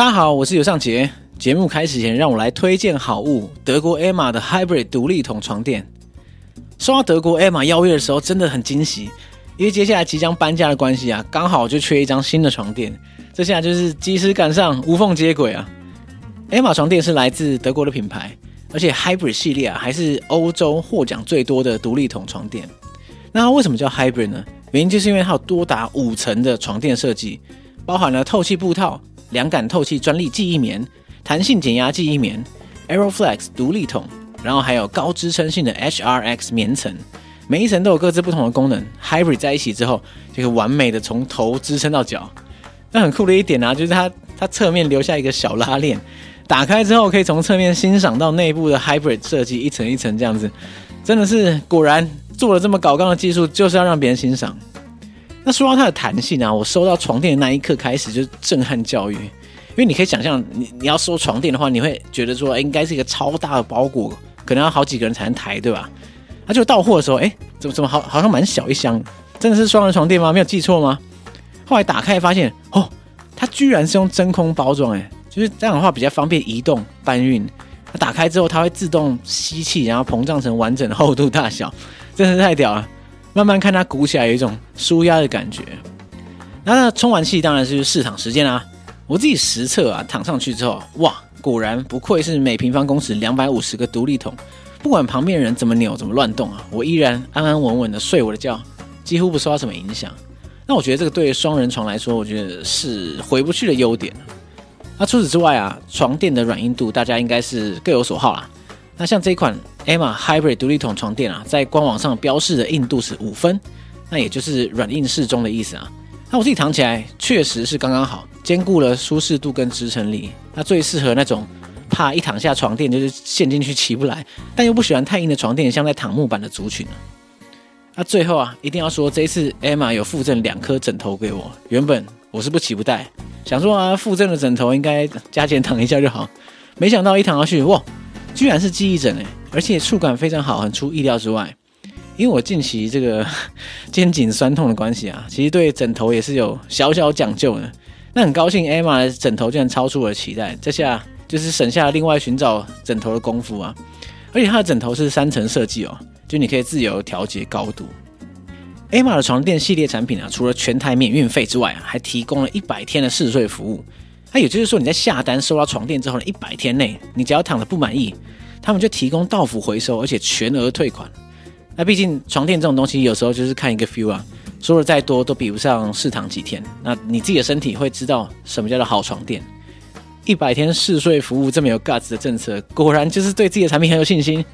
大家好，我是尤尚杰。节目开始前，让我来推荐好物——德国 Emma 的 Hybrid 独立筒床垫。收到德国 Emma 邀约的时候，真的很惊喜，因为接下来即将搬家的关系啊，刚好就缺一张新的床垫。这下就是及时赶上，无缝接轨啊！Emma 床垫是来自德国的品牌，而且 Hybrid 系列啊，还是欧洲获奖最多的独立筒床垫。那它为什么叫 Hybrid 呢？原因就是因为它有多达五层的床垫设计，包含了透气布套。凉感透气专利记忆棉、弹性减压记忆棉、Aeroflex 独立筒，然后还有高支撑性的 HRX 棉层，每一层都有各自不同的功能。Hybrid 在一起之后，就可以完美的从头支撑到脚。那很酷的一点啊，就是它它侧面留下一个小拉链，打开之后可以从侧面欣赏到内部的 Hybrid 设计，一层一层这样子，真的是果然做了这么搞刚的技术，就是要让别人欣赏。那说到它的弹性啊，我收到床垫的那一刻开始就震撼教育，因为你可以想象，你你要收床垫的话，你会觉得说，哎，应该是一个超大的包裹，可能要好几个人才能抬，对吧？那就到货的时候，哎，怎么怎么好好像蛮小一箱，真的是双人床垫吗？没有记错吗？后来打开发现，哦，它居然是用真空包装，哎，就是这样的话比较方便移动搬运。打开之后，它会自动吸气，然后膨胀成完整的厚度大小，真是太屌了。慢慢看它鼓起来，有一种舒压的感觉。那充完气当然是试躺时间啦。我自己实测啊，躺上去之后，哇，果然不愧是每平方公尺两百五十个独立筒，不管旁边人怎么扭、怎么乱动啊，我依然安安稳稳的睡我的觉，几乎不受到什么影响。那我觉得这个对双人床来说，我觉得是回不去的优点。那除此之外啊，床垫的软硬度大家应该是各有所好啦。那像这一款 Emma Hybrid 独立筒床垫啊，在官网上标示的硬度是五分，那也就是软硬适中的意思啊。那我自己躺起来确实是刚刚好，兼顾了舒适度跟支撑力。那最适合那种怕一躺下床垫就是陷进去起不来，但又不喜欢太硬的床垫，像在躺木板的族群。那最后啊，一定要说这一次 Emma 有附赠两颗枕头给我，原本我是不期不带，想说啊，附赠的枕头应该加减躺一下就好，没想到一躺下去，哇！居然是记忆枕诶，而且触感非常好，很出意料之外。因为我近期这个 肩颈酸痛的关系啊，其实对枕头也是有小小讲究的。那很高兴，Emma 的枕头竟然超出我的期待，这下就是省下了另外寻找枕头的功夫啊。而且它的枕头是三层设计哦，就你可以自由调节高度。Emma 的床垫系列产品啊，除了全台免运费之外啊，还提供了一百天的试睡服务。那也就是说，你在下单收到床垫之后呢，一百天内你只要躺着不满意，他们就提供到府回收，而且全额退款。那毕竟床垫这种东西，有时候就是看一个 feel 啊，说的再多都比不上试躺几天。那你自己的身体会知道什么叫做好床垫。一百天试睡服务这么有 guts 的政策，果然就是对自己的产品很有信心。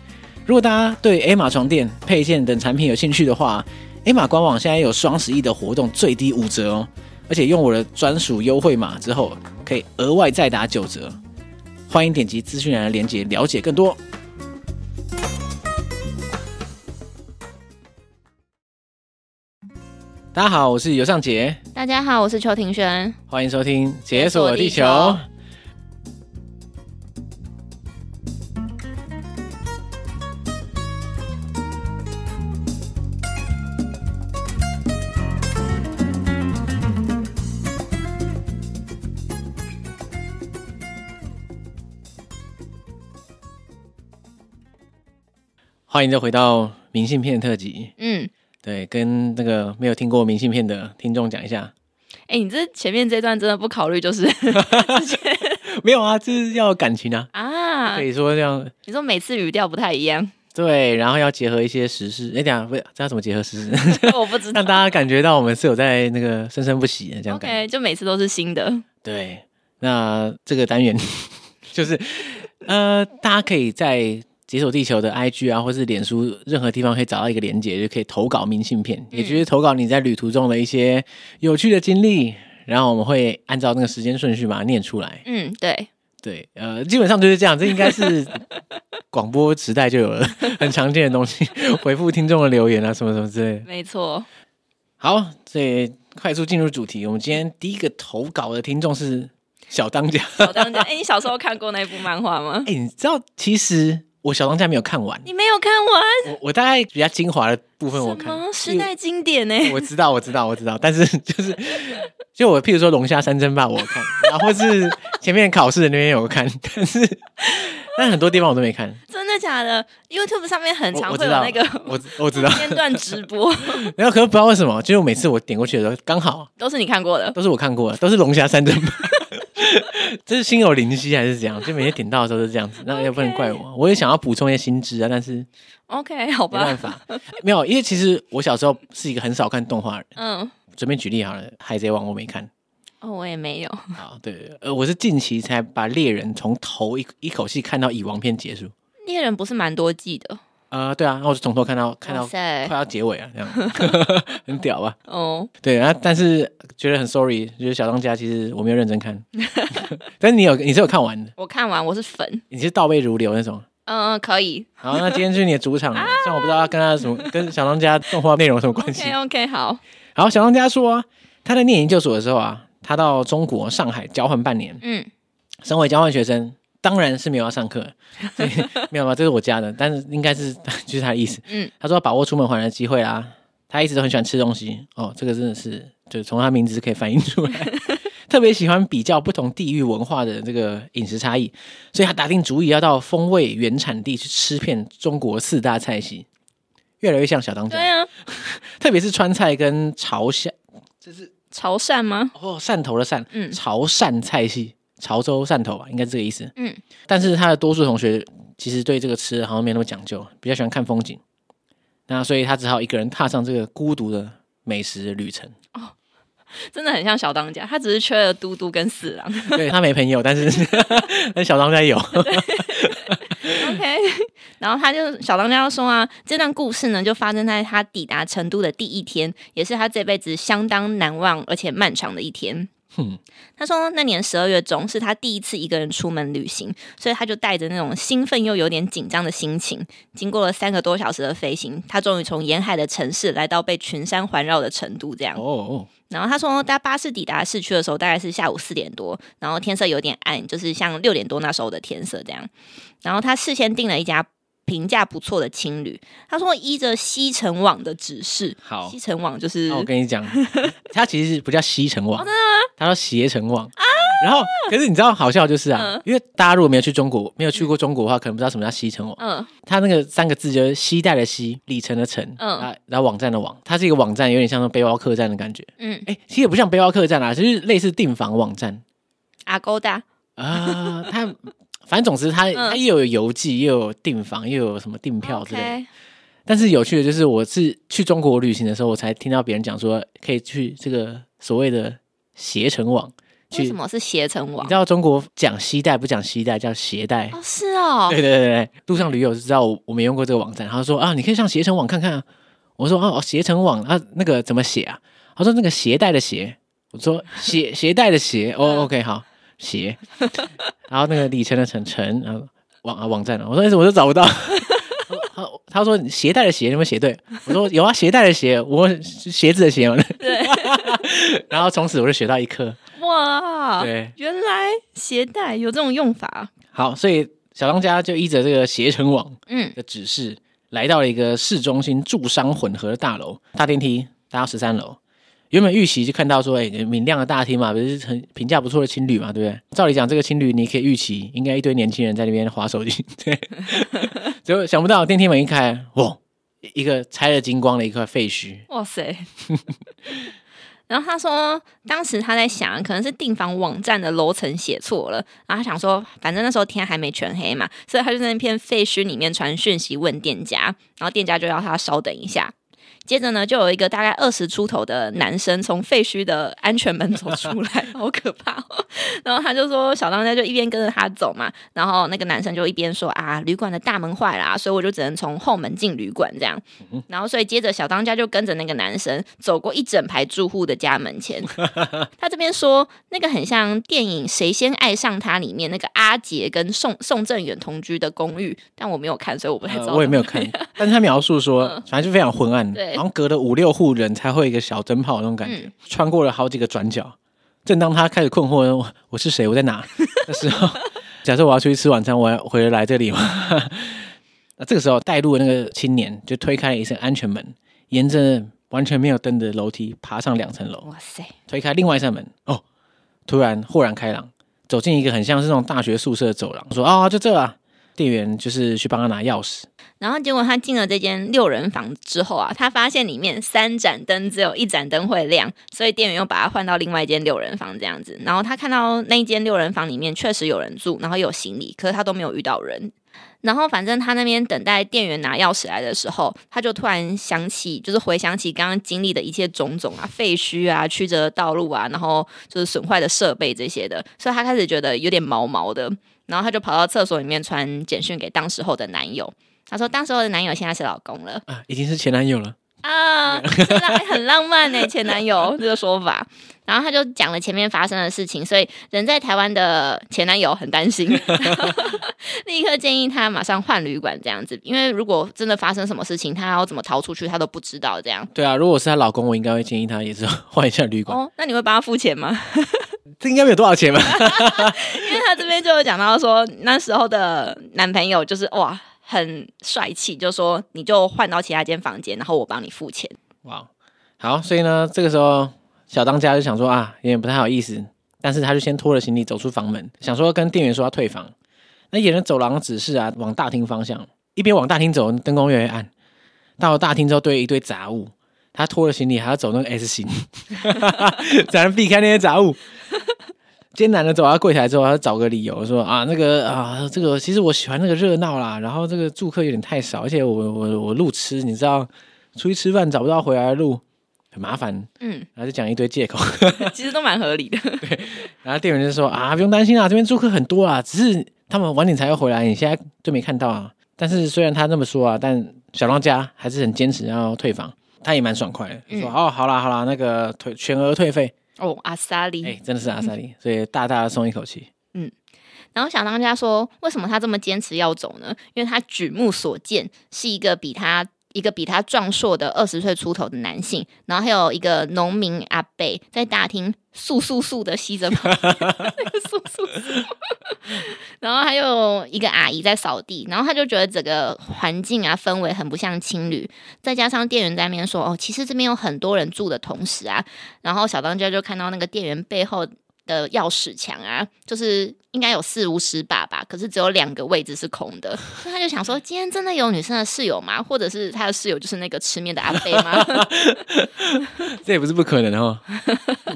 如果大家对 Emma 床垫配件等产品有兴趣的话，Emma 官网现在有双十一的活动，最低五折哦。而且用我的专属优惠码之后，可以额外再打九折。欢迎点击资讯栏的链接了解更多。大家好，我是尤尚杰。大家好，我是邱庭轩。欢迎收听《解锁地球》。欢迎再回到明信片特辑。嗯，对，跟那个没有听过明信片的听众讲一下。哎、欸，你这前面这段真的不考虑，就是 没有啊，这是要感情啊啊，可以说这样。你说每次语调不太一样，对，然后要结合一些时事。哎，等下不，这要怎么结合时事？我不知道，让大家感觉到我们是有在那个生生不息的这样感觉。OK，就每次都是新的。对，那这个单元 就是呃，大家可以在。解锁地球的 IG 啊，或是脸书，任何地方可以找到一个连接，就可以投稿明信片，嗯、也就是投稿你在旅途中的一些有趣的经历，然后我们会按照那个时间顺序把它念出来。嗯，对，对，呃，基本上就是这样，这应该是 广播时代就有了很常见的东西，回复听众的留言啊，什么什么之类的。没错。好，所以快速进入主题，我们今天第一个投稿的听众是小当家。小当家，哎、欸，你小时候看过那部漫画吗？哎、欸，你知道其实。我小当家没有看完，你没有看完？我我大概比较精华的部分我看，什么时代经典呢？我知道，我知道，我知道，但是就是就我譬如说龙虾三争霸我看，然后是前面考试的那边有看，但是但很多地方我都没看。真的假的？YouTube 上面很常会有那个我我知道片段直播，然后可是不知道为什么，就是我每次我点过去的时候，刚好都是你看过的。都是我看过的，都是龙虾三珍。这是心有灵犀还是怎样？就每天点到的时候是这样子，那也不能怪我。我也想要补充一些新知啊，但是 OK 好吧，没办法，没有，因为其实我小时候是一个很少看动画的人。嗯，随便举例好了，《海贼王》我没看。哦，我也没有。好，对，呃，我是近期才把猎人从头一一口气看到蚁王片结束。猎人不是蛮多季的？呃，对啊，然后我就从头看到看到快要结尾啊，这样 很屌吧？哦，对啊，但是觉得很 sorry，觉得小当家其实我没有认真看，但是你有你是有看完的？我看完，我是粉，你是倒背如流那种？嗯嗯，可以。好，那今天就是你的主场了，虽然我不知道他跟他什么跟小当家动画内容有什么关系。OK OK，好。好，小当家说他在念研究所的时候啊，他到中国上海交换半年，嗯，身为交换学生。当然是没有要上课，没有吧？这是我家的，但是应该是 就是他的意思。嗯，他说要把握出门回来的机会啦。他一直都很喜欢吃东西哦，这个真的是就从他名字可以反映出来，特别喜欢比较不同地域文化的这个饮食差异，所以他打定主意要到风味原产地去吃遍中国四大菜系，越来越像小当家。对啊，特别是川菜跟潮汕，这是潮汕吗？哦，汕头的汕，嗯，潮汕菜系。潮州、汕头吧，应该是这个意思。嗯，但是他的多数同学其实对这个吃好像没那么讲究，比较喜欢看风景。那所以他只好一个人踏上这个孤独的美食的旅程。哦，真的很像小当家，他只是缺了嘟嘟跟四郎。对，他没朋友，但是 但小当家有。OK，然后他就小当家说啊，这段故事呢就发生在他抵达成都的第一天，也是他这辈子相当难忘而且漫长的一天。嗯，他说那年十二月中是他第一次一个人出门旅行，所以他就带着那种兴奋又有点紧张的心情，经过了三个多小时的飞行，他终于从沿海的城市来到被群山环绕的成都。这样哦，然后他说搭巴士抵达市区的时候大概是下午四点多，然后天色有点暗，就是像六点多那时候的天色这样。然后他事先订了一家。评价不错的青旅，他说依着西城网的指示，好，西城网就是我跟你讲，他其实不叫西城网？他叫携程网啊。然后，可是你知道好笑就是啊，嗯、因为大家如果没有去中国，没有去过中国的话，可能不知道什么叫西城网。嗯，他那个三个字就是西带的西，里程的程，嗯，然后网站的网，它是一个网站，有点像那背包客栈的感觉。嗯，哎，其实也不像背包客栈啊，就是类似订房网站。阿勾达啊，他。反正总之他，他、又有邮寄，又有订房，又有什么订票之类.但是有趣的就是，我是去中国旅行的时候，我才听到别人讲说，可以去这个所谓的携程网。去为什么是携程网？你知道中国讲携带不讲携带，叫携带。哦，是哦。对对对对，路上驴友就知道我我没用过这个网站。他说啊，你可以上携程网看看啊。我说哦，携程网啊，那个怎么写啊？他说那个携带的携。我说携携带的携。哦，OK，好。鞋，然后那个里程的程程，然后网啊网站了。我说为什么我都找不到？他他说鞋带的鞋有没有写对？我说有啊，鞋带的鞋，我鞋子的鞋嘛。对。然后从此我就学到一课。哇，对，原来鞋带有这种用法。好，所以小当家就依着这个携程网嗯的指示，嗯、来到了一个市中心住商混合的大楼，搭电梯搭到十三楼。原本预期就看到说，哎、明亮的大厅嘛，不是很评价不错的青旅嘛，对不对？照理讲，这个青旅你可以预期，应该一堆年轻人在那边划手机，对。结果想不到电梯门一开，哇，一个拆了精光的一块废墟。哇塞！然后他说，当时他在想，可能是订房网站的楼层写错了，然后他想说，反正那时候天还没全黑嘛，所以他就在那片废墟里面传讯息问店家，然后店家就要他稍等一下。接着呢，就有一个大概二十出头的男生从废墟的安全门走出来，好可怕哦！然后他就说，小当家就一边跟着他走嘛，然后那个男生就一边说啊，旅馆的大门坏了，所以我就只能从后门进旅馆这样。然后所以接着小当家就跟着那个男生走过一整排住户的家门前。他这边说，那个很像电影《谁先爱上他》里面那个阿杰跟宋宋正远同居的公寓，但我没有看，所以我不太知道。呃，我也没有看，但是他描述说，反正就非常昏暗。对。好像隔了五六户人才会有一个小灯泡那种感觉，嗯、穿过了好几个转角。正当他开始困惑，我，我是谁？我在哪？的时候，假设我要出去吃晚餐，我要回来这里吗？那这个时候，带路的那个青年就推开了一扇安全门，沿着完全没有灯的楼梯爬上两层楼。哇塞！推开另外一扇门，哦，突然豁然开朗，走进一个很像是那种大学宿舍的走廊，说：“哦，就这啊。”店员就是去帮他拿钥匙。然后结果他进了这间六人房之后啊，他发现里面三盏灯只有一盏灯会亮，所以店员又把他换到另外一间六人房这样子。然后他看到那一间六人房里面确实有人住，然后有行李，可是他都没有遇到人。然后反正他那边等待店员拿钥匙来的时候，他就突然想起，就是回想起刚刚经历的一切种种啊，废墟啊，曲折的道路啊，然后就是损坏的设备这些的，所以他开始觉得有点毛毛的。然后他就跑到厕所里面传简讯给当时候的男友。他说：“当时候的男友现在是老公了啊，已经是前男友了啊，很浪漫呢，前男友这个说法。”然后他就讲了前面发生的事情，所以人在台湾的前男友很担心，立刻建议他马上换旅馆这样子，因为如果真的发生什么事情，他要怎么逃出去，他都不知道这样。对啊，如果是她老公，我应该会建议他也是换一下旅馆。哦，那你会帮他付钱吗？这应该没有多少钱吧？因为他这边就有讲到说，那时候的男朋友就是哇。很帅气，就说你就换到其他间房间，然后我帮你付钱。哇，好，所以呢，这个时候小当家就想说啊，有点不太好意思，但是他就先拖着行李走出房门，想说跟店员说要退房。那沿着走廊指示啊，往大厅方向，一边往大厅走，灯光越来越暗。到了大厅之后，堆一堆杂物，他拖着行李还要走那个 S 型，才能避开那些杂物。艰难的走到柜台之后，他找个理由说啊，那个啊，这个其实我喜欢那个热闹啦，然后这个住客有点太少，而且我我我路痴，你知道，出去吃饭找不到回来的路，很麻烦。嗯，然后就讲一堆借口，其实都蛮合理的。对，然后店员就说啊，不用担心啊，这边住客很多啊，只是他们晚点才会回来，你现在就没看到啊。但是虽然他这么说啊，但小当家还是很坚持要退房，他也蛮爽快的，嗯、说哦，好啦好啦，那个退全额退费。哦，阿萨利，哎，真的是阿萨里，所以大大的松一口气。嗯，然后小当家说，为什么他这么坚持要走呢？因为他举目所见是一个比他一个比他壮硕的二十岁出头的男性，然后还有一个农民阿伯在大厅簌簌簌的吸着，然后还有一个阿姨在扫地，然后他就觉得整个环境啊氛围很不像青旅，再加上店员在那边说哦，其实这边有很多人住的同时啊，然后小当家就看到那个店员背后。的钥匙墙啊，就是应该有四五十把吧，可是只有两个位置是空的，所以他就想说，今天真的有女生的室友吗？或者是他的室友就是那个吃面的阿飞吗？这也不是不可能哦。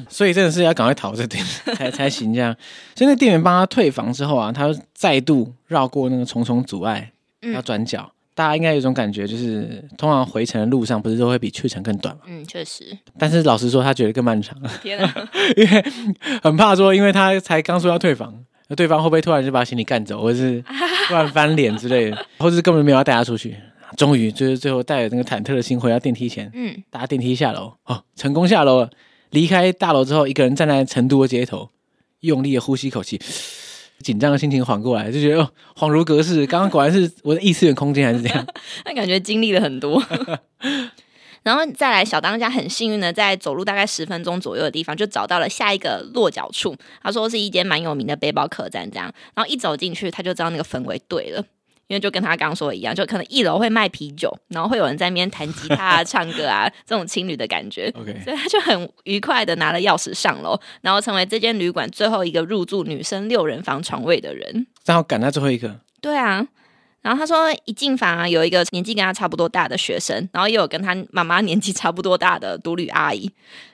所以真的是要赶快逃这点才才行这样。所以那店员帮他退房之后啊，他再度绕过那个重重阻碍，要转角。嗯大家应该有种感觉，就是通常回程的路上不是都会比去程更短吗？嗯，确实。但是老实说，他觉得更漫长。天哪！因为很怕说，因为他才刚说要退房，那对方会不会突然就把行李干走，或者是 突然翻脸之类的，或者是根本没有要带他出去？终于就是最后带着那个忐忑的心回到电梯前，嗯，搭电梯下楼，哦，成功下楼了。离开大楼之后，一个人站在成都的街头，用力的呼吸一口气。紧张的心情缓过来，就觉得哦，恍如隔世。刚刚果然是我的异次元空间，还是这样？那感觉经历了很多。然后再来，小当家很幸运的在走路大概十分钟左右的地方，就找到了下一个落脚处。他说是一间蛮有名的背包客栈，这样。然后一走进去，他就知道那个氛围对了。因为就跟他刚刚说的一样，就可能一楼会卖啤酒，然后会有人在那边弹吉他啊、唱歌啊，这种情侣的感觉。Okay. 所以他就很愉快的拿了钥匙上楼，然后成为这间旅馆最后一个入住女生六人房床位的人。然后赶在最后一个。对啊，然后他说一进房啊，有一个年纪跟他差不多大的学生，然后也有跟他妈妈年纪差不多大的独旅阿姨。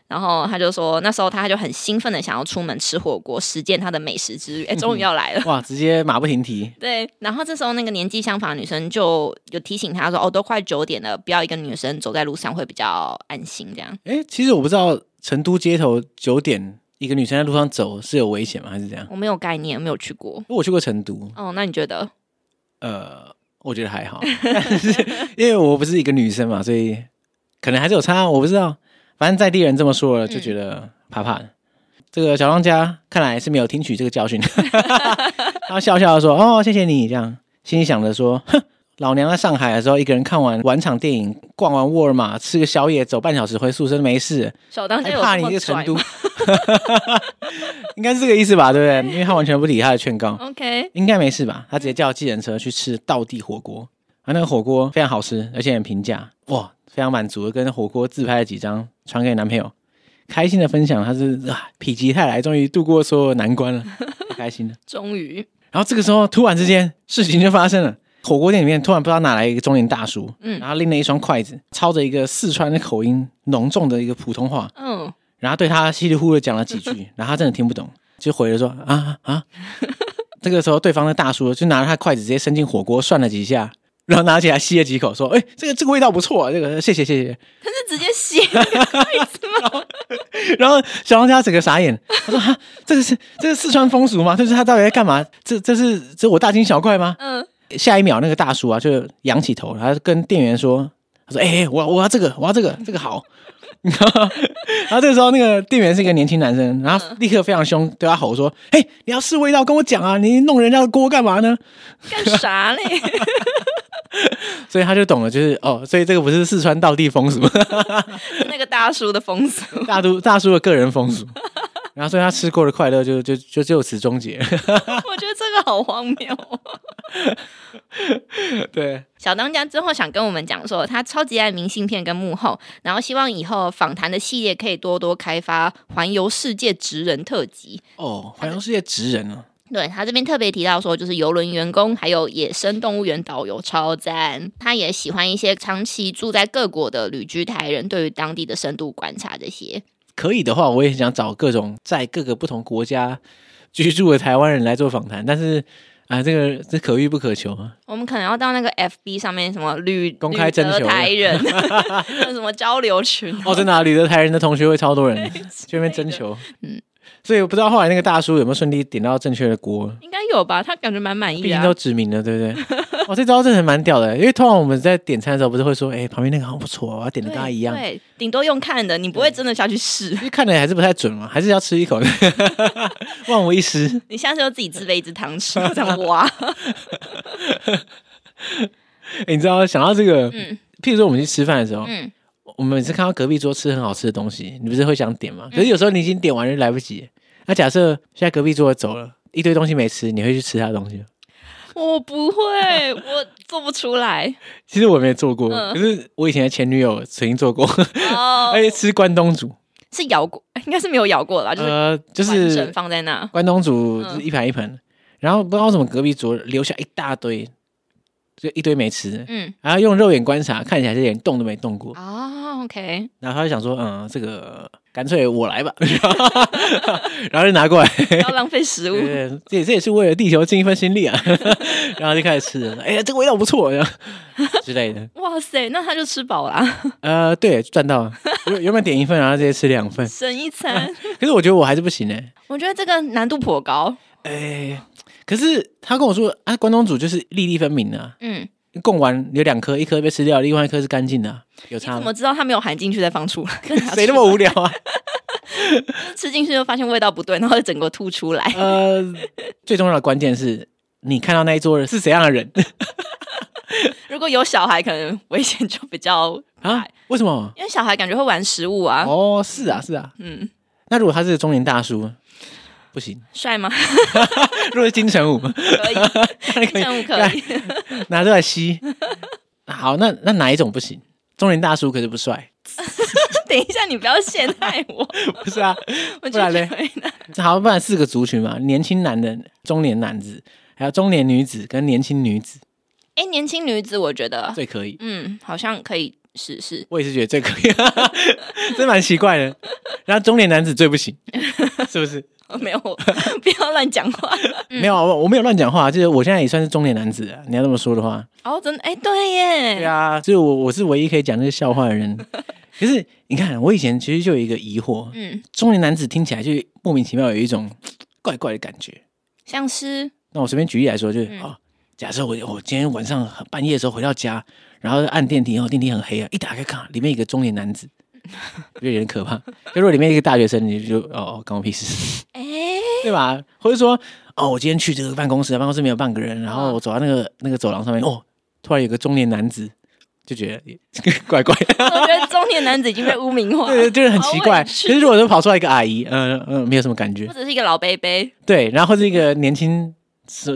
然后他就说，那时候他就很兴奋的想要出门吃火锅，实践他的美食之旅。哎，终于要来了！哇，直接马不停蹄。对，然后这时候那个年纪相仿的女生就有提醒他说：“哦，都快九点了，不要一个女生走在路上会比较安心。”这样。哎，其实我不知道成都街头九点一个女生在路上走是有危险吗？还是这样？我没有概念，没有去过。我去过成都。哦，那你觉得？呃，我觉得还好，但 是因为我不是一个女生嘛，所以可能还是有差，我不知道。反正在地人这么说了，就觉得怕怕的。嗯、这个小当家看来是没有听取这个教训，他笑笑的说：“哦，谢谢你。”这样心里想着说：“哼，老娘在上海的时候，一个人看完晚场电影，逛完沃尔玛，吃个宵夜，走半小时回宿舍都没事。小当家有怕你这个成都，应该是这个意思吧？对不对？因为他完全不理他的劝告。OK，应该没事吧？他直接叫计程车去吃道地火锅，啊那个火锅非常好吃，而且很平价。哇！”非常满足的跟火锅自拍了几张，传给男朋友，开心的分享他是啊，否极泰来，终于度过所有难关了，开心了。终于，然后这个时候突然之间事情就发生了，火锅店里面突然不知道哪来一个中年大叔，嗯，然后拎了一双筷子，操着一个四川的口音浓重的一个普通话，嗯，然后对他稀里糊涂讲了几句，然后他真的听不懂，就回了说啊啊。这个时候对方的大叔就拿着他筷子直接伸进火锅涮了几下。然后拿起来吸了几口，说：“哎，这个这个味道不错啊，这个谢谢谢谢。”他是直接吸 筷子吗？然后小当家整个傻眼，他说：“哈，这个是这个四川风俗吗？这是他到底在干嘛？这这是这我大惊小怪吗？”嗯。下一秒，那个大叔啊就仰起头，他跟店员说：“他说，哎，我我要这个，我要这个，这个好。”然后这个时候，那个店员是一个年轻男生，然后立刻非常凶，对他吼说：“嘿，你要试味道，跟我讲啊！你弄人家的锅干嘛呢？干啥嘞？” 所以他就懂了，就是哦，所以这个不是四川道地风俗，那个大叔的风俗，大都大叔的个人风俗。然后所以他吃过的快乐就就就就此终结。我觉得这个好荒谬。对，小当家之后想跟我们讲说，他超级爱明信片跟幕后，然后希望以后访谈的系列可以多多开发环游世界职人特辑。哦，环游世界职人啊！对，他这边特别提到说，就是游轮员工还有野生动物园导游超赞。他也喜欢一些长期住在各国的旅居台人，对于当地的深度观察这些。可以的话，我也想找各种在各个不同国家居住的台湾人来做访谈，但是啊，这个这可遇不可求啊。我们可能要到那个 FB 上面什么旅公开征求台人，什么交流群哦，真的啊，旅德台人的同学会超多人 去那边征求，嗯。所以我不知道后来那个大叔有没有顺利点到正确的锅，应该有吧？他感觉蛮满意的，毕竟都指名了，对不对？哇，这招真的蛮屌的，因为通常我们在点餐的时候不是会说，哎、欸，旁边那个好像不错，我要点的跟他一样。对，顶多用看的，你不会真的下去试，因为看的还是不太准嘛，还是要吃一口，万无一失。你下次就自己自备一只汤匙，这样挖。欸、你知道想到这个，嗯，譬如说我们去吃饭的时候，嗯。我们每次看到隔壁桌吃很好吃的东西，你不是会想点吗？可是有时候你已经点完就来不及。那假设现在隔壁桌走了一堆东西没吃，你会去吃他的东西吗？我不会，我做不出来。其实我没做过，嗯、可是我以前的前女友曾经做过，哦、而且吃关东煮是咬过，应该是没有咬过啦，就是呃，就是放在那关东煮就是一盘一盘，嗯、然后不知道为什么隔壁桌留下一大堆。就一堆没吃，嗯，然后用肉眼观察，看起来是连动都没动过。哦，OK，然后他就想说，嗯，这个干脆我来吧，然后就拿过来，不要浪费食物，对，这这也是为了地球尽一份心力啊，然后就开始吃了，哎呀，这个味道不错，之类的，哇塞，那他就吃饱了，呃，对，赚到了，有有没有点一份，然后直接吃两份，省一餐，可是我觉得我还是不行哎，我觉得这个难度颇高，哎。可是他跟我说啊，关东煮就是粒粒分明的，啊，嗯，贡丸有两颗，一颗被吃掉，另外一颗是干净的，啊，有差吗？怎么知道他没有含进去再放出来？谁那么无聊啊？吃进去就发现味道不对，然后整个吐出来。呃，最重要的关键是你看到那一桌人是怎样的人？如果有小孩，可能危险就比较啊？为什么？因为小孩感觉会玩食物啊。哦，是啊，是啊，嗯。那如果他是中年大叔？不行，帅吗？如果是金城武，可以，金城武可以拿出来吸。好，那那哪一种不行？中年大叔可是不帅。等一下，你不要陷害我。不是啊，不然嘞？好，不然四个族群嘛，年轻男人、中年男子，还有中年女子跟年轻女子。哎，年轻女子我觉得最可以。嗯，好像可以试试。我也是觉得最可以，真蛮奇怪的。然后中年男子最不行，是不是？没有，不要乱讲话。嗯、没有，我我没有乱讲话，就是我现在也算是中年男子啊。你要这么说的话，哦，真的，哎，对耶，对啊，就是我我是唯一可以讲这个笑话的人。可是你看，我以前其实就有一个疑惑，嗯，中年男子听起来就莫名其妙有一种怪怪的感觉，像是。那我随便举例来说，就是、嗯、哦，假设我我今天晚上半夜的时候回到家，然后按电梯，然后电梯很黑啊，一打开看，里面一个中年男子。有点可怕。就如果里面一个大学生，你就哦哦，关我屁事，哎，对吧？或者说，哦，我今天去这个办公室，办公室没有半个人，然后我走到那个那个走廊上面，哦，突然有个中年男子，就觉得 怪怪的。我觉得中年男子已经被污名化，对，就是很奇怪。其实如果说跑出来一个阿姨，嗯嗯，没有什么感觉，或者是一个老伯伯，对，然后是一个年轻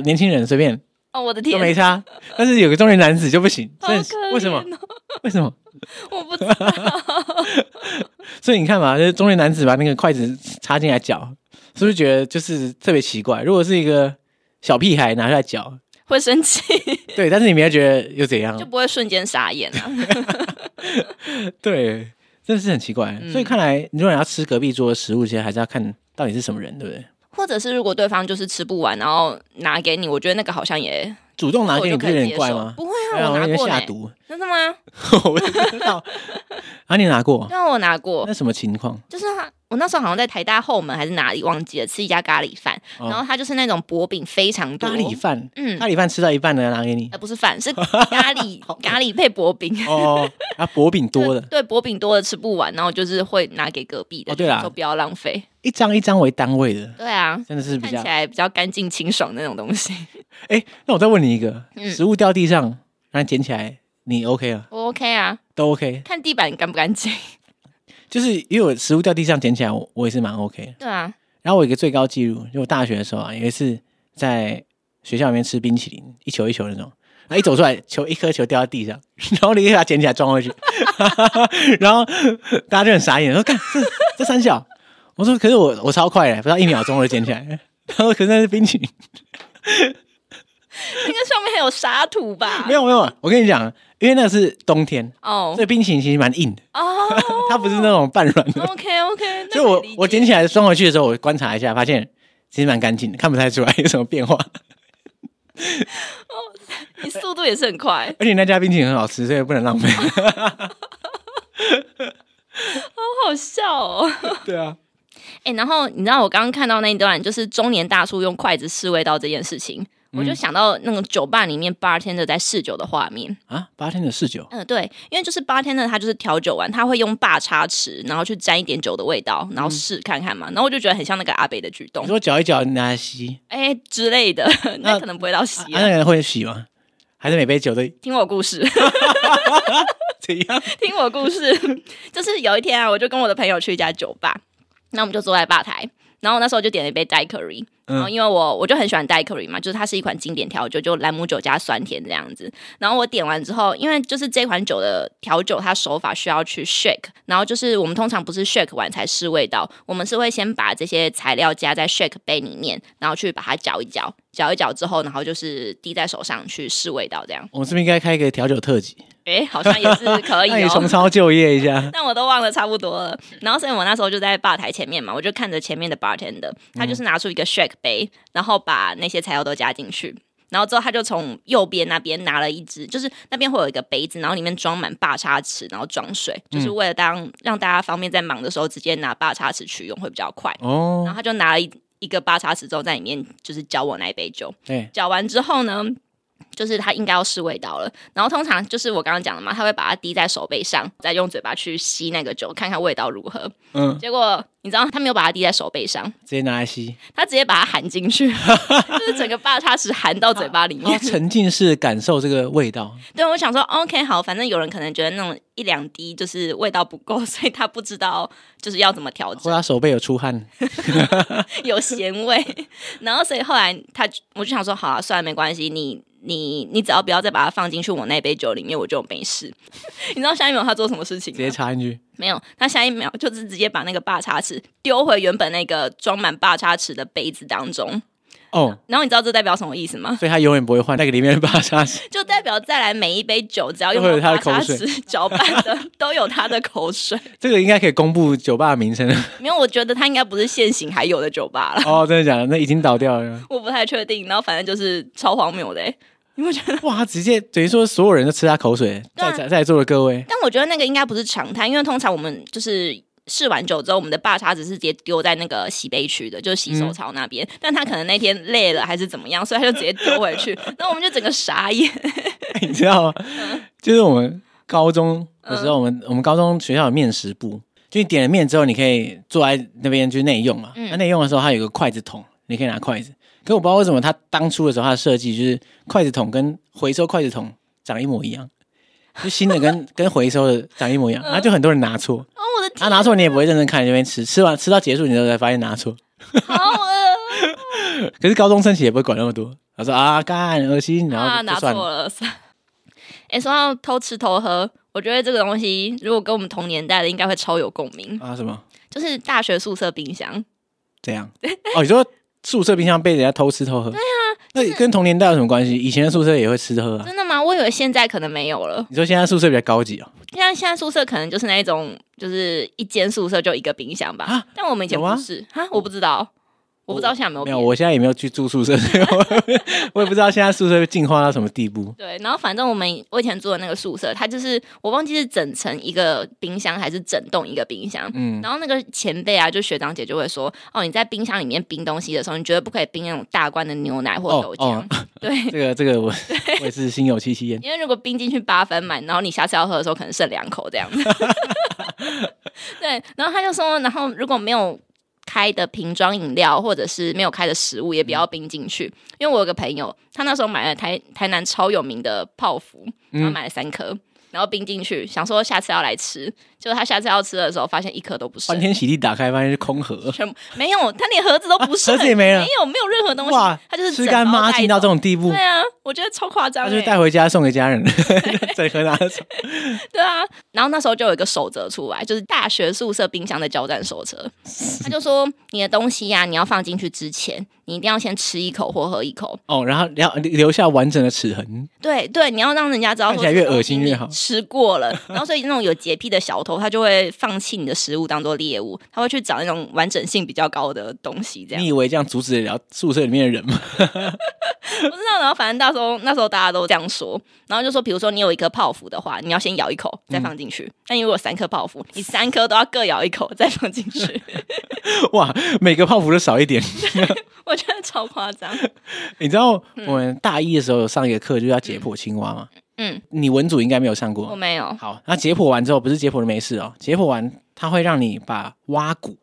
年轻人随便，哦，我的天，都没差。但是有个中年男子就不行，为什么？为什么？我不知道，所以你看嘛，就是中年男子把那个筷子插进来搅，是不是觉得就是特别奇怪？如果是一个小屁孩拿出来搅，会生气。对，但是你没有觉得又怎样？就不会瞬间傻眼啊。对，真的是很奇怪。嗯、所以看来，如果你要吃隔壁桌的食物，其实还是要看到底是什么人，对不对？或者是如果对方就是吃不完，然后拿给你，我觉得那个好像也主动拿给你，不是有点怪吗？不会啊，我拿过下毒，真的吗？我不知道。啊，你拿过？对啊，我拿过。那什么情况？就是他。我那时候好像在台大后门还是哪里忘记了，吃一家咖喱饭，哦、然后它就是那种薄饼非常多。咖喱饭，嗯，咖喱饭吃到一半呢，拿给你。呃，不是饭，是 咖喱，咖喱配薄饼。哦，啊，薄饼多的，对，薄饼多的吃不完，然后就是会拿给隔壁的。哦，对啦，说不要浪费。一张一张为单位的。对啊，真的是比较看起来比较干净清爽那种东西。哎，那我再问你一个，嗯、食物掉地上，然后捡起来，你 OK 啊？我 OK 啊，都 OK。看地板干不干净。就是因为我食物掉地上捡起来我，我也是蛮 OK 的。对啊，然后我有一个最高纪录，就我大学的时候啊，有一次在学校里面吃冰淇淋，一球一球那种，然后一走出来，球一颗球掉在地上，然后立刻把它捡起来装回去，然后大家就很傻眼，说：“看这这三小。”我说：“可是我我超快的，不到一秒钟我就捡起来。”他说可是那是冰淇淋，那个上面还有沙土吧？没有没有，我跟你讲。因为那个是冬天哦，所以冰淇淋其实蛮硬的哦，它不是那种半软的。OK OK，所以我我捡起来装回去的时候，我观察一下，发现其实蛮干净的，看不太出来有什么变化。哦，你速度也是很快，而且那家冰淇淋很好吃，所以不能浪费。好好笑哦。对啊。哎，然后你知道我刚刚看到那一段，就是中年大叔用筷子试味道这件事情。我就想到那个酒吧里面 bartender 在试酒的画面啊，bartender 试酒，嗯，对，因为就是 bartender 他就是调酒完，他会用霸叉匙，然后去沾一点酒的味道，然后试看看嘛，然后我就觉得很像那个阿北的举动，你说搅一搅拿来吸，哎、欸、之类的，那可能不会到吸、啊，那、啊啊、那个人会洗吗？还是每杯酒都 听我故事？怎样？听我故事，就是有一天啊，我就跟我的朋友去一家酒吧，那我们就坐在吧台。然后那时候就点了一杯 Daiquiri，然后因为我我就很喜欢 Daiquiri 嘛，就是它是一款经典调酒，就兰姆酒加酸甜这样子。然后我点完之后，因为就是这款酒的调酒，它手法需要去 shake，然后就是我们通常不是 shake 完才试味道，我们是会先把这些材料加在 shake 杯里面，然后去把它搅一搅，搅一搅之后，然后就是滴在手上去试味道这样。我们是不是应该开一个调酒特辑？哎，好像也是可以 哦。那 你重操旧业一下。但我都忘了差不多了。然后，所以我那时候就在吧台前面嘛，我就看着前面的 bartender，他就是拿出一个 shake 杯，然后把那些材料都加进去。然后之后他就从右边那边拿了一只，就是那边会有一个杯子，然后里面装满霸叉匙，然后装水，就是为了当让大家方便在忙的时候直接拿霸叉匙取用会比较快。哦。然后他就拿了一一个霸叉匙之后在里面就是搅我那一杯酒。对。搅完之后呢？就是他应该要试味道了，然后通常就是我刚刚讲的嘛，他会把它滴在手背上，再用嘴巴去吸那个酒，看看味道如何。嗯，结果你知道他没有把它滴在手背上，直接拿来吸，他直接把它含进去，就是整个八叉匙含到嘴巴里面，沉浸式感受这个味道。对，我想说，OK，好，反正有人可能觉得那种一两滴就是味道不够，所以他不知道就是要怎么调整。或他手背有出汗，有咸味，然后所以后来他我就想说，好啊，算了，没关系，你。你你只要不要再把它放进去我那杯酒里面，我就没事。你知道下一秒他做什么事情？直接插进去？没有，他下一秒就是直接把那个霸叉匙丢回原本那个装满霸叉匙的杯子当中。哦，然后你知道这代表什么意思吗？所以他永远不会换那个里面的霸叉匙，就代表再来每一杯酒，只要用霸叉匙搅拌的，都有他的口水。这个应该可以公布酒吧的名称。没有，我觉得他应该不是现行还有的酒吧了。哦，真的假的？那已经倒掉了。我不太确定。然后反正就是超荒谬的。你会觉得哇，他直接等于说所有人都吃他口水，啊、在在在座的各位。但我觉得那个应该不是常态，因为通常我们就是试完酒之后，我们的霸叉只是直接丢在那个洗杯区的，就是洗手槽那边。嗯、但他可能那天累了还是怎么样，所以他就直接丢回去。那我们就整个傻眼。你知道吗？嗯、就是我们高中的时候，我们、嗯、我们高中学校有面食部，就你点了面之后，你可以坐在那边就内用嘛。那内、嗯、用的时候，它有个筷子筒，你可以拿筷子。可我不知道为什么他当初的时候，他的设计就是筷子筒跟回收筷子筒长一模一样，就新的跟 跟回收的长一模一样，然后就很多人拿错。哦，我的天！他拿错你也不会认真看，这边吃，吃完吃到结束，你都才发现拿错。好恶！可是高中生其实也不会管那么多，他说啊，干恶心，然后就算了。啊，拿错了，算。哎，说到偷吃偷喝，我觉得这个东西如果跟我们同年代的，应该会超有共鸣啊。什么？就是大学宿舍冰箱。怎样？哦，你说宿舍冰箱被人家偷吃偷喝？对啊，那跟同年代有什么关系？以前的宿舍也会吃喝啊？真的吗？我以为现在可能没有了。你说现在宿舍比较高级哦？现在现在宿舍可能就是那一种，就是一间宿舍就一个冰箱吧？啊？但我们以前不是啊？我不知道。我不知道现在有没有。没有，我现在也没有去住宿舍，我也不知道现在宿舍进化到什么地步。对，然后反正我们我以前住的那个宿舍，它就是我忘记是整层一个冰箱还是整栋一个冰箱。嗯。然后那个前辈啊，就学长姐就会说：“哦，你在冰箱里面冰东西的时候，你绝对不可以冰那种大罐的牛奶或豆浆。哦哦” 对，这个这个我我也是心有戚戚焉。因为如果冰进去八分满，然后你下次要喝的时候，可能剩两口这样子。对，然后他就说，然后如果没有。开的瓶装饮料，或者是没有开的食物，也不要冰进去。嗯、因为我有个朋友，他那时候买了台台南超有名的泡芙，然后买了三颗。嗯然后冰进去，想说下次要来吃，就他下次要吃的时候，发现一颗都不是。欢天喜地打开，发现是空盒，全部没有，他连盒子都不是，啊、盒子也没了，没有，没有任何东西。哇，他就是吃干抹净到这种地步。对啊，我觉得超夸张。他就带回家送给家人，再喝拿走。对啊，然后那时候就有一个守则出来，就是大学宿舍冰箱的交战守则。他就说，你的东西呀、啊，你要放进去之前，你一定要先吃一口或喝一口。哦，然后要留下完整的齿痕。对对，你要让人家知道，看起来越恶心越好。吃过了，然后所以那种有洁癖的小偷，他就会放弃你的食物当做猎物，他会去找那种完整性比较高的东西。这样，你以为这样阻止得了宿舍里面的人吗？不知道，然后反正到时候那时候大家都这样说，然后就说，比如说你有一颗泡芙的话，你要先咬一口再放进去；嗯、那你如果有三颗泡芙，你三颗都要各咬一口再放进去。哇，每个泡芙都少一点，我觉得超夸张。你知道我们大一的时候有上一个课就叫解剖青蛙吗？嗯嗯，你文组应该没有上过，我没有。好，那解剖完之后，不是解剖的没事哦，解剖完它会让你把挖骨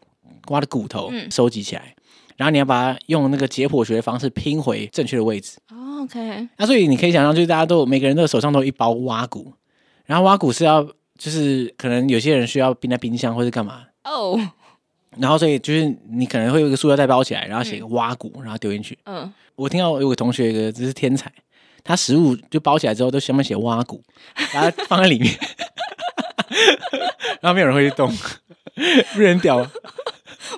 挖的骨头收集起来，嗯、然后你要把它用那个解剖学的方式拼回正确的位置。哦，OK。那所以你可以想象，就是大家都每个人的手上都有一包挖骨，然后挖骨是要就是可能有些人需要冰在冰箱或者干嘛哦，然后所以就是你可能会有一个塑料袋包起来，然后写个挖骨，然后丢进去。嗯，我听到有个同学一个只是天才。他食物就包起来之后，都下面写挖骨，把它放在里面，然后没有人会去动，不是很屌。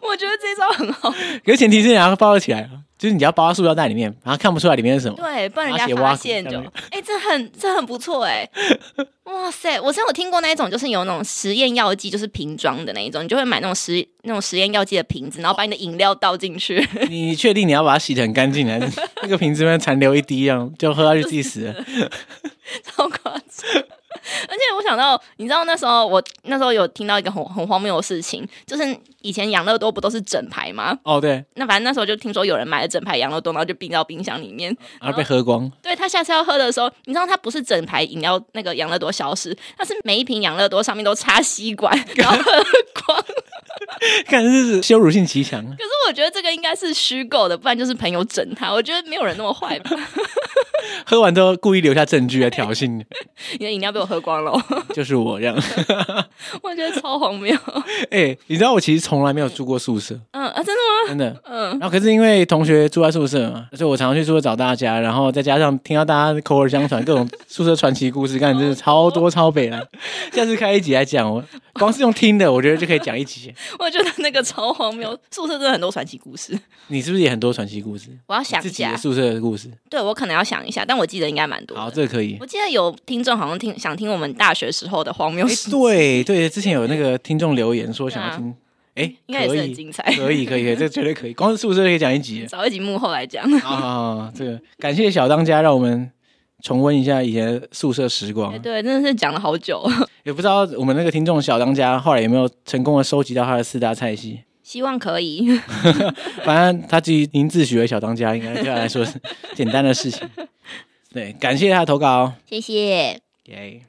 我觉得这招很好，可是前提是你要包得起来，就是你要包在塑料袋里面，然后看不出来里面是什么，对，不然人家发现就，哎、欸，这很这很不错哎，哇塞！我之前有听过那一种，就是有那种实验药剂，就是瓶装的那一种，你就会买那种实那种实验药剂的瓶子，然后把你的饮料倒进去。你确定你要把它洗得很干净，还是那个瓶子里面残留一滴，这样就喝下去自己死了？超夸张。而且我想到，你知道那时候我那时候有听到一个很很荒谬的事情，就是以前养乐多不都是整排吗？哦，对。那反正那时候就听说有人买了整排养乐多，然后就冰到冰箱里面，然后被喝光。对，他下次要喝的时候，你知道他不是整排饮料那个养乐多消失，他是每一瓶养乐多上面都插吸管，然后喝光。看这是羞辱性极强。可是我觉得这个应该是虚构的，不然就是朋友整他。我觉得没有人那么坏吧。喝完之后故意留下证据来挑衅你，你的饮料被我喝光了，就是我这样，我觉得超荒谬。哎、欸，你知道我其实从来没有住过宿舍，嗯啊，真的吗？真的，嗯。然后可是因为同学住在宿舍嘛，所以我常常去宿舍找大家，然后再加上听到大家口耳相传各种宿舍传奇故事，感觉真的超多超北了。下次开一集来讲，我光是用听的，我觉得就可以讲一集。我觉得那个超荒谬，宿舍真的很多传奇故事。你是不是也很多传奇故事？我要想一下宿舍的故事。对，我可能要想一下，但我记得应该蛮多。好，这个可以。我记得有听众好像听想听我们大学时候的荒谬事。对对，之前有那个 听众留言说想要听，哎、啊，应该也是很精彩。可以可以可以，这绝对可以。光是宿舍可以讲一集，找一集幕后来讲。啊，这个感谢小当家，让我们重温一下以前宿舍时光。对，真的是讲了好久。也不知道我们那个听众小当家后来有没有成功的收集到他的四大菜系。希望可以，反正他自己您自诩为小当家，应该对他来说是简单的事情。对，感谢他的投稿，谢谢。耶，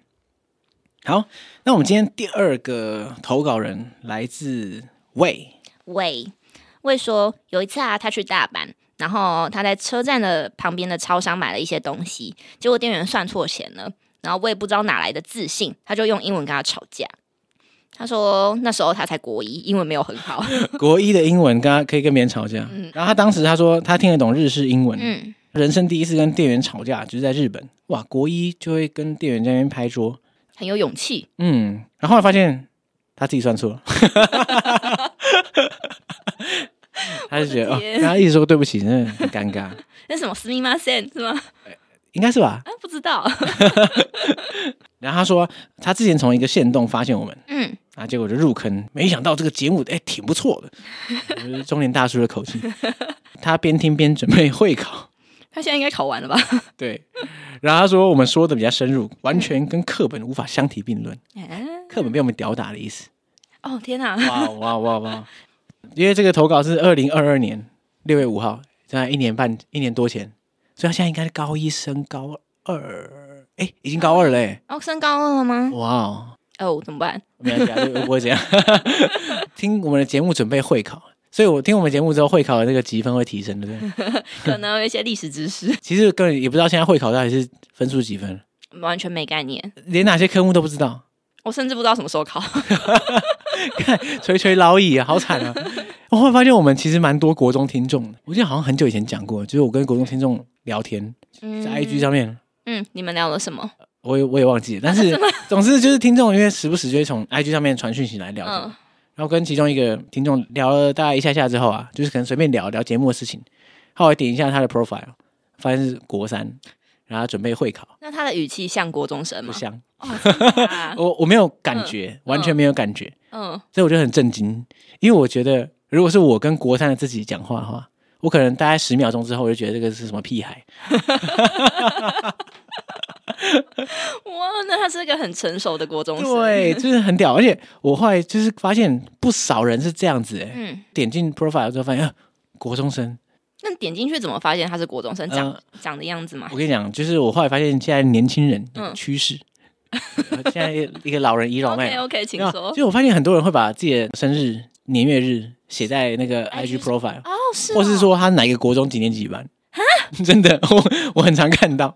好，那我们今天第二个投稿人来自魏魏魏说，有一次啊，他去大阪，然后他在车站的旁边的超商买了一些东西，结果店员算错钱了，然后我也不知道哪来的自信，他就用英文跟他吵架。他说那时候他才国一，英文没有很好。国一的英文跟他可以跟别人吵架。嗯，然后他当时他说他听得懂日式英文。嗯，人生第一次跟店员吵架就是在日本。哇，国一就会跟店员在那边拍桌，很有勇气。嗯，然后后来发现他自己算错了。 他就觉得哦，然后一直说对不起，真的很尴尬。那什么すみません是吗？应该是吧？啊，不知道。然后他说，他之前从一个限动发现我们，嗯， 啊，结果就入坑，没想到这个节目哎挺不错的，就是中年大叔的口气。他边听边准备会考，他现在应该考完了吧？对。然后他说我们说的比较深入，完全跟课本无法相提并论。嗯，课本被我们屌打的意思。哦天哪！哇哇哇哇！因为这个投稿是二零二二年六月五号，在一年半一年多前，所以他现在应该是高一升高二，哎，已经高二了哎。哦，升高二了吗？哇哦！哦，怎么办？没有讲，就不会这样。听我们的节目准备会考，所以我听我们节目之后，会考的那个积分会提升，对不对？可能有一些历史知识。其实根本也不知道现在会考到底是分数几分，完全没概念，连哪些科目都不知道。我甚至不知道什么时候考。看垂垂老矣啊，好惨啊！我会发现我们其实蛮多国中听众的，我记得好像很久以前讲过，就是我跟国中听众聊天，嗯、在 IG 上面，嗯，你们聊了什么？我也我也忘记了，但是 总之就是听众因为时不时就会从 IG 上面传讯息来聊天，嗯、然后跟其中一个听众聊了大概一下下之后啊，就是可能随便聊聊节目的事情，后来点一下他的 profile，发现是国三，然后准备会考，那他的语气像国中生吗？不像。哦啊、我我没有感觉，嗯、完全没有感觉，嗯，所以我就很震惊，因为我觉得如果是我跟国三的自己讲话的话，我可能大概十秒钟之后我就觉得这个是什么屁孩。哇，那他是一个很成熟的国中生，对，就是很屌，而且我后来就是发现不少人是这样子，哎，嗯，点进 profile 之后发现，啊，国中生。那点进去怎么发现他是国中生？长、呃、长的样子吗？我跟你讲，就是我后来发现现在年轻人趋势。嗯现在一个老人倚老卖老 OK，OK，请说。就我发现很多人会把自己的生日、年月日写在那个 IG profile，哦，是，或是说他哪个国中几年级班？哈，真的，我我很常看到。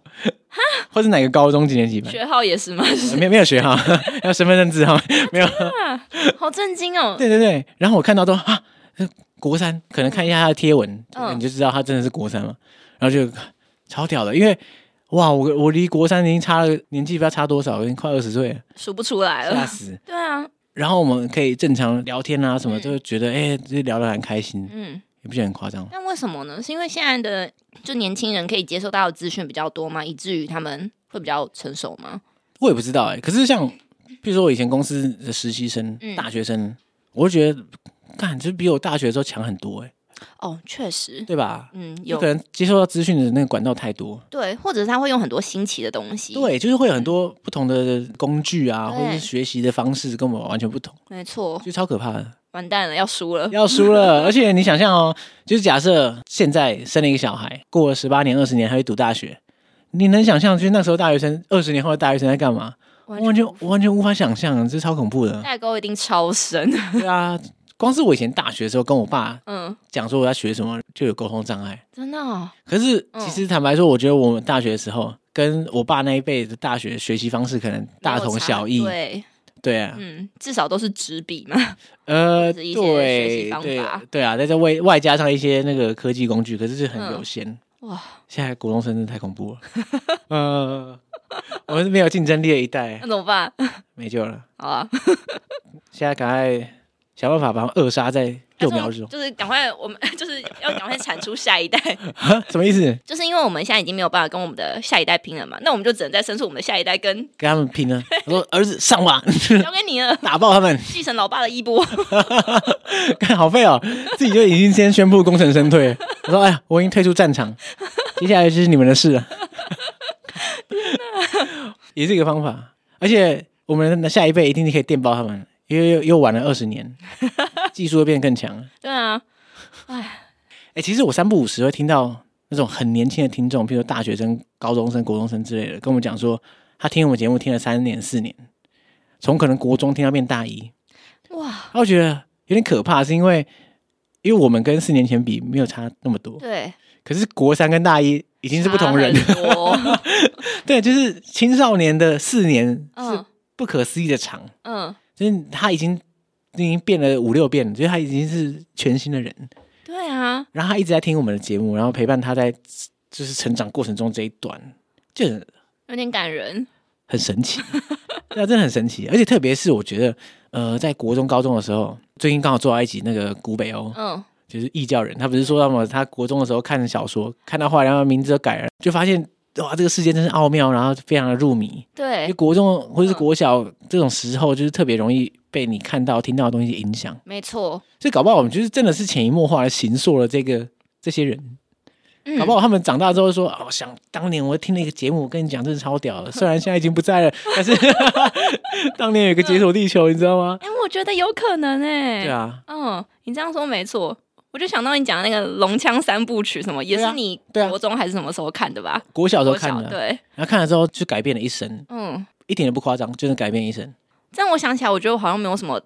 哈，或是哪个高中几年级班？学号也是吗？没有没有学号，要身份证字号没有。好震惊哦！对对对，然后我看到都啊，国三，可能看一下他的贴文，你就知道他真的是国三了。然后就超屌的，因为。哇，我我离国三已经差了年纪，不知道差多少，已经快二十岁了，数不出来了，吓死！对啊，然后我们可以正常聊天啊，什么就觉得哎，这、嗯欸、聊得很开心，嗯，也不觉得很夸张。那为什么呢？是因为现在的就年轻人可以接受到的资讯比较多吗？以至于他们会比较成熟吗？我也不知道哎、欸。可是像，比如说我以前公司的实习生、嗯、大学生，我就觉得，干，就比我大学的时候强很多哎、欸。哦，确实，对吧？嗯，有可能接收到资讯的那个管道太多，对，或者是他会用很多新奇的东西，对，就是会有很多不同的工具啊，或者是学习的方式跟我们完全不同，没错，就超可怕的，完蛋了，要输了，要输了。而且你想象哦，就是假设现在生了一个小孩，过了十八年、二十年还会读大学，你能想象就是那时候大学生，二十年后的大学生在干嘛？完全完全，完全无法想象，这超恐怖的，代沟一定超深，对啊。光是我以前大学的时候跟我爸嗯。讲说我要学什么，就有沟通障碍，真的、哦。可是其实坦白说，我觉得我们大学的时候跟我爸那一辈的大学学习方式可能大同小异，对。对啊，嗯，至少都是纸笔嘛，呃，对对对啊，在这外外加上一些那个科技工具，可是是很有限、嗯、哇。现在国中生真的太恐怖了，呃，我们是没有竞争力的一代，那怎么办？没救了，好啊，现在赶快。想办法把它扼杀在幼苗之中，就是赶快，我们 就是要赶快产出下一代。什么意思？就是因为我们现在已经没有办法跟我们的下一代拼了嘛，那我们就只能再生出我们的下一代跟跟他们拼了。我说儿子上吧，交给你了，打爆他们，继承老爸的衣钵。看好废哦，自己就已经先宣布功成身退。我说哎呀，我已经退出战场，接下来就是你们的事了。也是一个方法，而且我们的下一辈一定可以电爆他们。因为又又晚了二十年，技术会变得更强了。对啊，哎，哎，其实我三不五时会听到那种很年轻的听众，譬如说大学生、高中生、国中生之类的，跟我们讲说，他听我们节目听了三年、四年，从可能国中听到变大一。哇！我觉得有点可怕，是因为因为我们跟四年前比没有差那么多。对。可是国三跟大一已经是不同人。对，就是青少年的四年是不可思议的长。嗯。就是他已经已经变了五六遍了，就是他已经是全新的人。对啊，然后他一直在听我们的节目，然后陪伴他在就是成长过程中这一段，就有点感人，很神奇。对啊，真的很神奇。而且特别是我觉得，呃，在国中高中的时候，最近刚好做到一集那个古北欧，嗯，就是异教人，他不是说什么他国中的时候看小说，看到后来然后名字都改了，就发现哇，这个世界真是奥妙，然后非常的入迷。对，因为国中或者是国小这种时候，就是特别容易被你看到、听到的东西影响。没错，所以搞不好我们就是真的是潜移默化的形塑了这个这些人。嗯、搞不好他们长大之后说：“哦，想当年我听了一个节目，我跟你讲，真是超屌的。虽然现在已经不在了，但是 当年有一个解锁地球，你知道吗？”哎、欸，我觉得有可能哎、欸。对啊，嗯，你这样说没错。我就想到你讲的那个龙枪三部曲，什么也是你国中还是什么时候看的吧？国小时候看的，对。然后看了之后就改变了一生，嗯，一点都不夸张，就是改变一生。这样我想起来，我觉得我好像没有什么，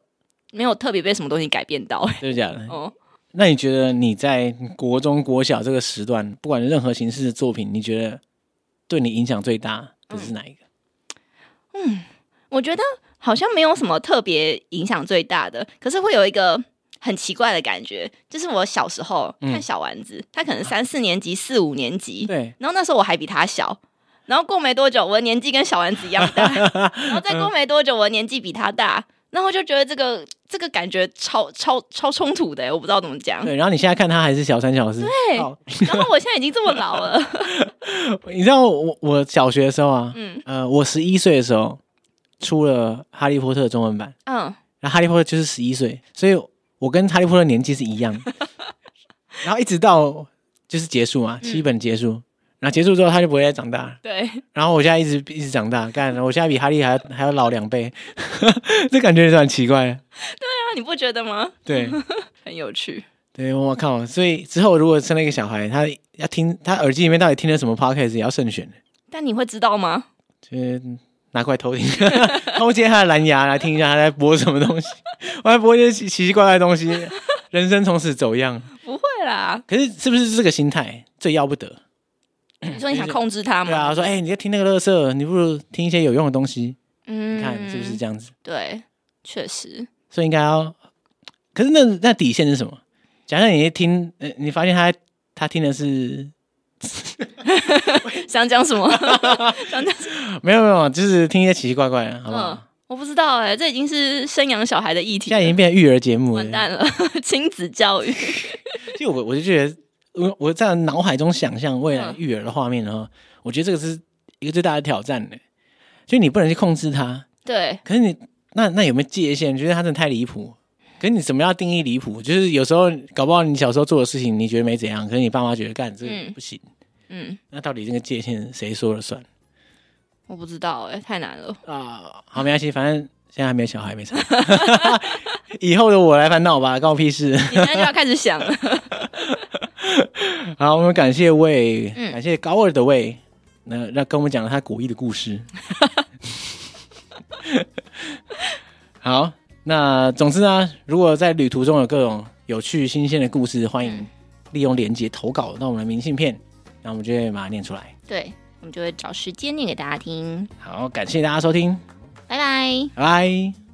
没有特别被什么东西改变到、欸，真的假的？哦。那你觉得你在国中、国小这个时段，不管任何形式的作品，你觉得对你影响最大的是哪一个？嗯，我觉得好像没有什么特别影响最大的，可是会有一个很奇怪的感觉，就是我小时候看小丸子，嗯、他可能三四年级、四五年级，对，然后那时候我还比他小，然后过没多久，我的年纪跟小丸子一样大，然后再过没多久，我的年纪比他大。然后就觉得这个这个感觉超超超冲突的，我不知道怎么讲。对，然后你现在看他还是小三小四。对，好然后我现在已经这么老了。你知道我我小学的时候啊，嗯呃，我十一岁的时候出了《哈利波特》中文版，嗯，然后《哈利波特》就是十一岁，所以我跟《哈利波特》年纪是一样。然后一直到就是结束嘛，七本结束。嗯然后结束之后，他就不会再长大。对。然后我现在一直一直长大，干，我现在比哈利还要还要老两倍，这感觉也是很奇怪。对啊，你不觉得吗？对，很有趣。对，我靠！所以之后如果生了一个小孩，他要听他耳机里面到底听了什么 podcast，也要慎选。但你会知道吗？就是拿过来偷听，偷接他的蓝牙来听一下他在播什么东西，我在播一些奇奇怪怪的东西，人生从此走样。不会啦。可是是不是这个心态最要不得？你说你想控制他吗？对啊，说哎、欸，你在听那个乐色，你不如听一些有用的东西。嗯，你看是不是这样子？对，确实。所以应该要，可是那那底线是什么？假设你一听，你发现他他听的是 想讲什么？想讲什么？没有没有，就是听一些奇奇怪怪的，好不好？嗯、我不知道哎、欸，这已经是生养小孩的议题，现在已经变成育儿节目了，完蛋了，亲子教育。其实我我就觉得。我我在脑海中想象未来育儿的画面，然后、嗯、我觉得这个是一个最大的挑战呢。就你不能去控制他，对。可是你那那有没有界限？觉得他真的太离谱？可是你怎么样定义离谱？就是有时候搞不好你小时候做的事情你觉得没怎样，可是你爸妈觉得干这个不行。嗯。嗯，那到底这个界限谁说了算？我不知道哎、欸，太难了啊。好，没关系，反正现在还没有小孩，没事。以后的我来烦恼吧，关我屁事。你现在就要开始想了。好，我们感谢魏，嗯、感谢高二的魏，那那跟我们讲了他古一的故事。好，那总之呢，如果在旅途中有各种有趣新鲜的故事，欢迎利用连接投稿到我们的明信片，那我们就会把它念出来。对，我们就会找时间念给大家听。好，感谢大家收听，拜拜，拜拜。